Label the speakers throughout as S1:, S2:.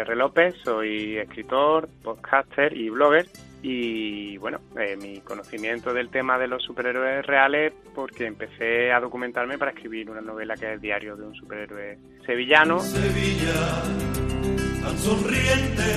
S1: R. López, soy escritor, podcaster y blogger. Y bueno, eh, mi conocimiento del tema de los superhéroes reales porque empecé a documentarme para escribir una novela que es el diario de un superhéroe sevillano.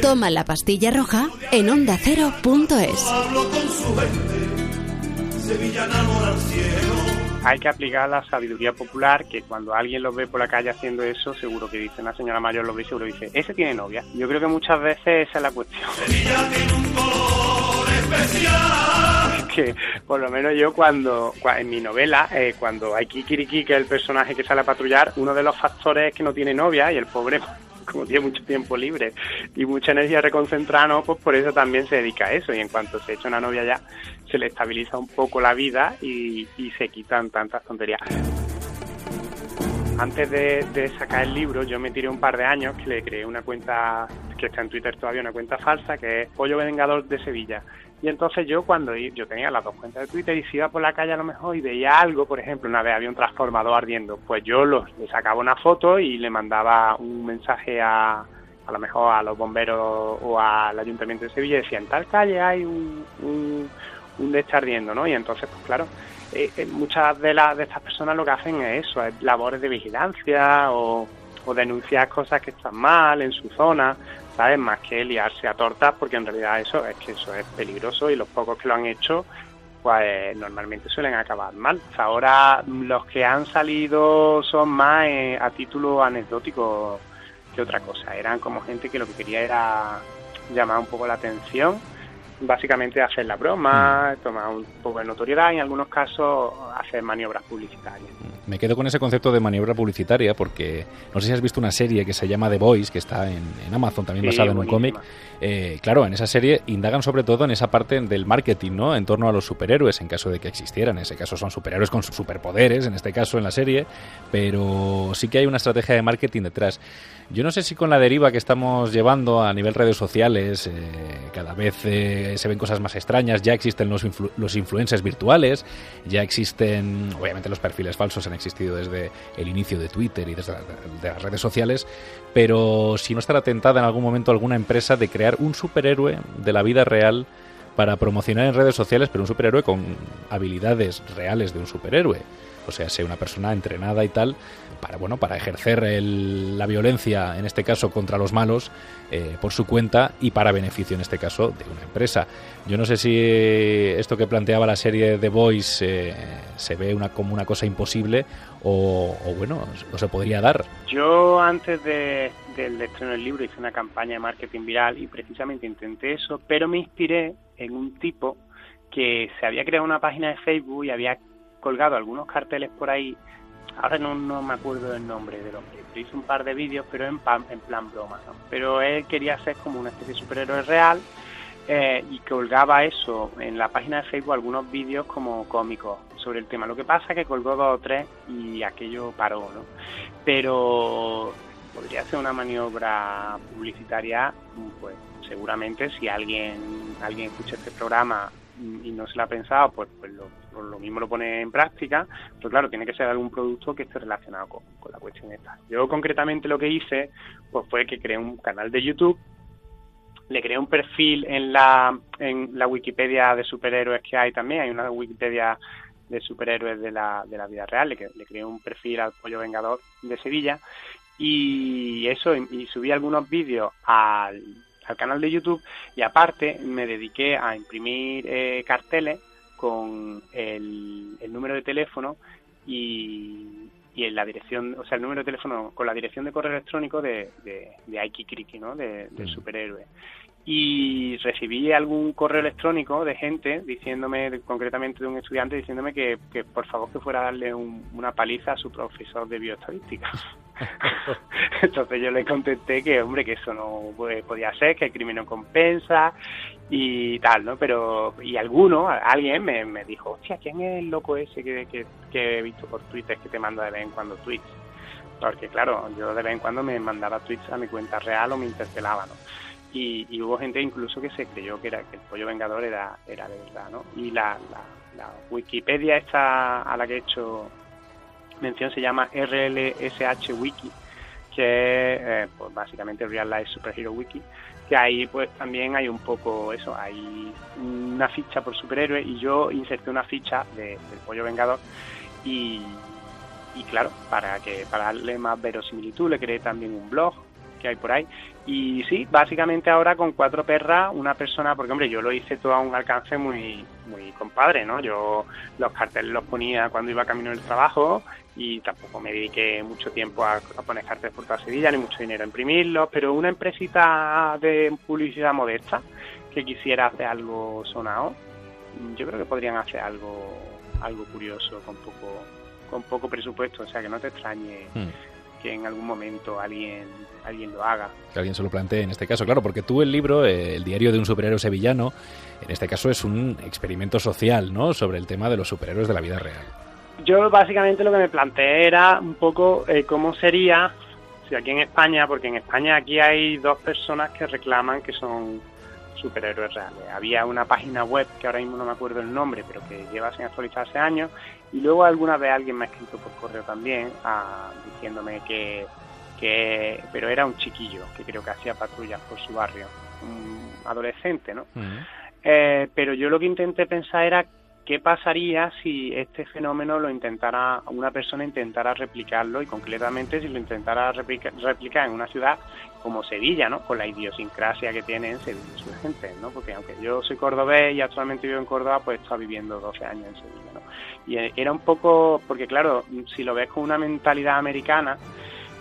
S2: Toma la pastilla roja en ondacero.es.
S1: Hay que aplicar la sabiduría popular que cuando alguien lo ve por la calle haciendo eso, seguro que dice, una señora mayor lo ve y seguro dice, ese tiene novia. Yo creo que muchas veces esa es la cuestión. que por lo menos yo cuando, en mi novela, eh, cuando hay Kikiriki, que es el personaje que sale a patrullar, uno de los factores es que no tiene novia y el pobre como tiene mucho tiempo libre y mucha energía reconcentrada, pues por eso también se dedica a eso. Y en cuanto se echa una novia ya, se le estabiliza un poco la vida y, se quitan tantas tonterías. Antes de, sacar el libro, yo me tiré un par de años que le creé una cuenta que está en Twitter todavía, una cuenta falsa, que es Pollo Vengador de Sevilla. Y entonces yo cuando yo tenía las dos cuentas de Twitter y si iba por la calle a lo mejor y veía algo, por ejemplo, una vez había un transformador ardiendo, pues yo lo, le sacaba una foto y le mandaba un mensaje a, a lo mejor a los bomberos o al ayuntamiento de Sevilla y decía, en tal calle hay un, un este ardiendo, ¿no? Y entonces, pues claro, eh, eh, muchas de, las de estas personas lo que hacen es eso, es labores de vigilancia o, o denunciar cosas que están mal en su zona ¿sabes? Más que liarse a tortas, porque en realidad eso es que eso es peligroso y los pocos que lo han hecho, pues normalmente suelen acabar mal. Ahora los que han salido son más eh, a título anecdótico que otra cosa. Eran como gente que lo que quería era llamar un poco la atención básicamente hacer la broma, mm. tomar un poco de notoriedad y en algunos casos hacer maniobras publicitarias.
S3: Me quedo con ese concepto de maniobra publicitaria porque no sé si has visto una serie que se llama The Voice, que está en, Amazon, también basada en un cómic. Eh, claro, en esa serie indagan sobre todo en esa parte del marketing, ¿no? En torno a los superhéroes, en caso de que existieran. En ese caso son superhéroes con superpoderes, en este caso en la serie, pero sí que hay una estrategia de marketing detrás. Yo no sé si con la deriva que estamos llevando a nivel redes sociales, eh, cada vez eh, se ven cosas más extrañas, ya existen los, los influencers virtuales, ya existen, obviamente los perfiles falsos han existido desde el inicio de Twitter y desde las redes sociales, pero si no estará tentada en algún momento alguna empresa de crear un superhéroe de la vida real para promocionar en redes sociales, pero un superhéroe con habilidades reales de un superhéroe o sea, sea una persona entrenada y tal, para, bueno, para ejercer la violencia, en este caso contra los malos, eh, por su cuenta y para beneficio, en este caso, de una empresa. Yo no sé si esto que planteaba la serie The Voice eh, se ve una, como una cosa imposible o, bueno, o se podría dar.
S1: Yo antes de, del estreno del libro hice una campaña de marketing viral y precisamente intenté eso, pero me inspiré en un tipo que se había creado una página de Facebook y había colgado algunos carteles por ahí. Ahora no, no me acuerdo del nombre del hombre. Hizo un par de vídeos, pero en, en plan broma. Pero él quería ser como una especie de superhéroe real eh, y colgaba eso en la página de Facebook algunos vídeos como cómicos sobre el tema. Lo que pasa es que colgó dos o tres y aquello paró, ¿no? Pero podría ser una maniobra publicitaria, pues seguramente si alguien alguien escucha este programa y no se lo ha pensado, pues, pues lo, mismo lo pone en práctica, pero claro, tiene que ser algún producto que esté relacionado con, la cuestión esta. Yo concretamente lo que hice, pues fue que creé un canal de YouTube, le creé un perfil en la, en la Wikipedia de superhéroes que hay también, hay una Wikipedia de superhéroes de la, de la vida real, le, le creé un perfil al Pollo Vengador de Sevilla y eso, y subí algunos vídeos al al canal de YouTube y aparte me dediqué a imprimir eh, carteles con el, número de teléfono y, y en la dirección, o sea, el número de teléfono con la dirección de correo electrónico de, de, de Aiki Kriki, ¿no? De, del mm. superhéroe y recibí algún correo electrónico de gente diciéndome, concretamente de un estudiante, diciéndome que, que por favor que fuera a darle una paliza a su profesor de bioestadística. Entonces yo le contesté que, hombre, que eso no podía ser, que el crimen no compensa y tal, ¿no? Pero, y alguno, alguien me, me dijo, hostia, ¿quién es el loco ese que, que, he visto por Twitter que te manda de vez en cuando tweets? Porque, claro, yo de vez en cuando me mandaba tweets a mi cuenta real o me interpelaba, ¿no? Y, hubo gente incluso que se creyó que era que el pollo vengador era, era de verdad, ¿no? Y la, la, Wikipedia esta a la que he hecho mención se llama RLSH Wiki que es eh, pues básicamente Real Life Superhero Wiki, que ahí pues también hay un poco eso, hay una ficha por superhéroe y yo inserté una ficha de, del Pollo Vengador y, y claro, para que para darle más verosimilitud le creé también un blog que hay por ahí. Y sí, básicamente ahora con cuatro perras, una persona, porque hombre, yo lo hice todo a un alcance muy, muy compadre, ¿no? Yo los carteles los ponía cuando iba camino del trabajo y tampoco me dediqué mucho tiempo a, poner carteles por toda Sevilla, ni mucho dinero a imprimirlos, pero una empresita de publicidad modesta que quisiera hacer algo sonado, yo creo que podrían hacer algo, algo curioso con poco, con poco presupuesto, o sea que no te extrañe. Hmm que en algún momento alguien, alguien lo haga.
S3: Que alguien se lo plantee en este caso, claro, porque tú el libro, eh, El diario de un superhéroe sevillano, en este caso es un experimento social, ¿no?, sobre el tema de los superhéroes de la vida real.
S1: Yo básicamente lo que me planteé era un poco eh, cómo sería si aquí en España, porque en España aquí hay dos personas que reclaman que son superhéroes reales. Había una página web que ahora mismo no me acuerdo el nombre, pero que lleva sin actualizar hace años, y luego alguna vez alguien me ha escrito por correo también ah, diciéndome que, que, pero era un chiquillo que creo que hacía patrullas por su barrio, un adolescente, ¿no? eh, pero yo lo que intenté pensar era qué pasaría si este fenómeno lo intentara, una persona intentara replicarlo y concretamente si lo intentara replicar, en una ciudad como Sevilla, ¿no? Con la idiosincrasia que tiene en Sevilla su gente, ¿no? Porque aunque yo soy cordobés y actualmente vivo en Córdoba, pues estado viviendo 12 años en Sevilla, ¿no? Y eh, era un poco, porque claro, si lo ves con una mentalidad americana,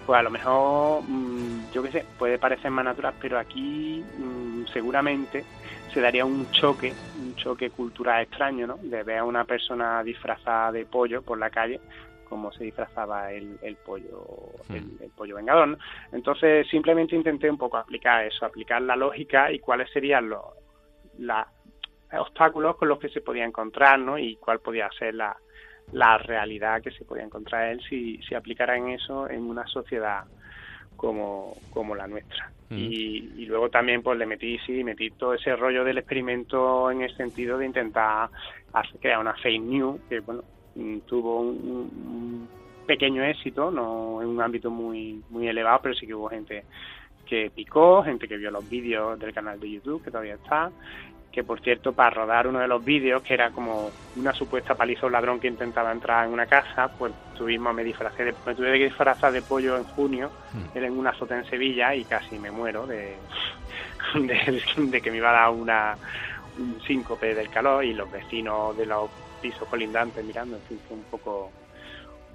S1: pues a lo mejor, mm, yo qué sé, puede parecer más natural, pero aquí mm, seguramente se daría un choque, un choque cultural extraño, ¿no? De ver a una persona disfrazada de pollo por la calle como se disfrazaba el, el pollo hmm. el, pollo vengador ¿no? entonces simplemente intenté un poco aplicar eso aplicar la lógica y cuáles serían los obstáculos con los que se podía encontrar ¿no? y cuál podía ser la, la realidad que se podía encontrar él si, si aplicara en eso en una sociedad como, como la nuestra. y, luego también pues le metí, sí, metí todo ese rollo del experimento en el sentido de intentar hacer, crear una fake news que, bueno, mm, tuvo un, pequeño éxito, no en un ámbito muy, muy elevado, pero sí que hubo gente que picó, gente que vio los vídeos del canal de YouTube, que todavía está, que por cierto para rodar uno de los vídeos que era como una supuesta paliza un ladrón que intentaba entrar en una casa pues tuvimos me disfracé de, me tuve que disfrazar de pollo en junio hmm. era en una azote en Sevilla y casi me muero de, de, que me iba a dar una un síncope del calor y los vecinos de los pisos colindantes mirando en fin fue un poco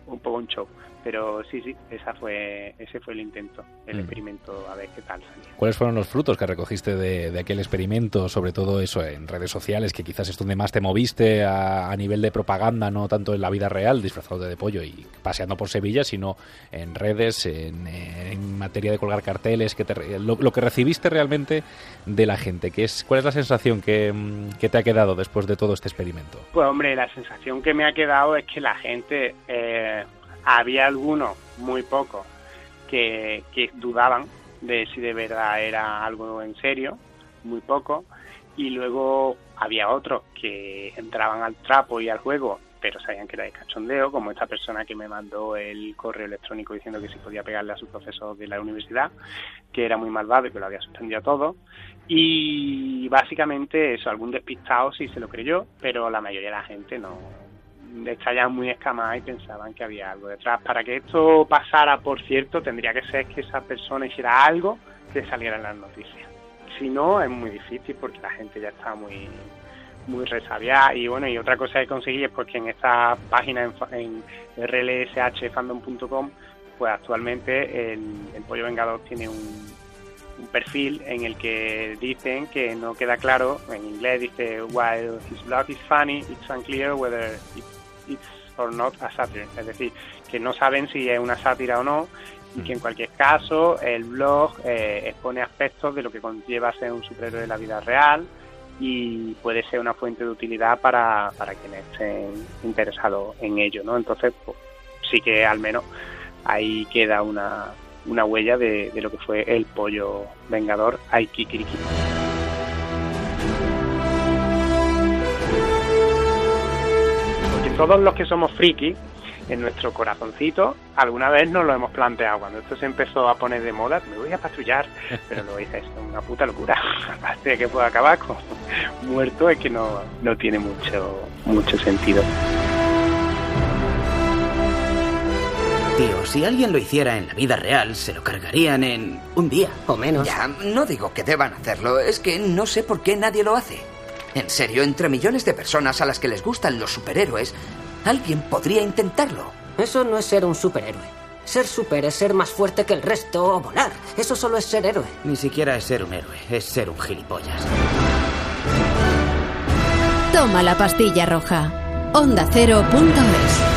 S1: un poco un show pero sí, sí, esa fue, ese fue el intento, el mm. experimento, a ver qué tal salía.
S3: ¿Cuáles fueron los frutos que recogiste de, aquel experimento, sobre todo eso en redes sociales, que quizás es donde más te moviste a, nivel de propaganda, no tanto en la vida real, disfrazado de pollo y paseando por Sevilla, sino en redes, en, materia de colgar carteles, que lo, que recibiste realmente de la gente? Que es, ¿Cuál es la sensación que, te ha quedado después de todo este experimento?
S1: Pues hombre, la sensación que me ha quedado es que la gente... Eh, había algunos, muy pocos, que, dudaban de si de verdad era algo en serio, muy pocos, y luego había otros que entraban al trapo y al juego, pero sabían que era de cachondeo, como esta persona que me mandó el correo electrónico diciendo que si podía pegarle a su profesor de la universidad, que era muy malvado y que lo había suspendido todo. Y básicamente eso, algún despistado sí se lo creyó, pero la mayoría de la gente no, estaban muy escamadas y pensaban que había algo detrás. Para que esto pasara, por cierto, tendría que ser que esa persona hiciera algo que saliera en las noticias. Si no, es muy difícil porque la gente ya está muy muy resabiada y bueno y otra cosa que conseguí es porque en esta página en, en rlshfandom.com pues actualmente el, Pollo Vengador tiene un, perfil en el que dicen que no queda claro, en inglés dice, while his blog is funny, it's unclear whether it's or not a satire, es decir, que no saben si es una sátira o no y que en cualquier caso el blog eh, expone aspectos de lo que conlleva ser un superhéroe de la vida real y puede ser una fuente de utilidad para, para quienes estén interesados en ello, ¿no? Entonces, pues, sí que al menos ahí queda una, una huella de, de lo que fue el pollo vengador Aikikiriki. Todos los que somos frikis en nuestro corazoncito alguna vez nos lo hemos planteado. Cuando esto se empezó a poner de moda, me voy a patrullar, pero luego dices, es una puta locura. Aparte de que pueda acabar con muerto, es que no, no tiene mucho, mucho sentido.
S4: Tío, si alguien lo hiciera en la vida real, se lo cargarían en un día.
S5: O menos.
S6: Ya, no digo que deban hacerlo, es que no sé por qué nadie lo hace. En serio, entre millones de personas a las que les gustan los superhéroes, alguien podría intentarlo.
S5: Eso no es ser un superhéroe. Ser super es ser más fuerte que el resto o volar. Eso solo es ser héroe.
S4: Ni siquiera es ser un héroe, es ser un gilipollas.
S2: Toma la pastilla roja. Onda Cero.es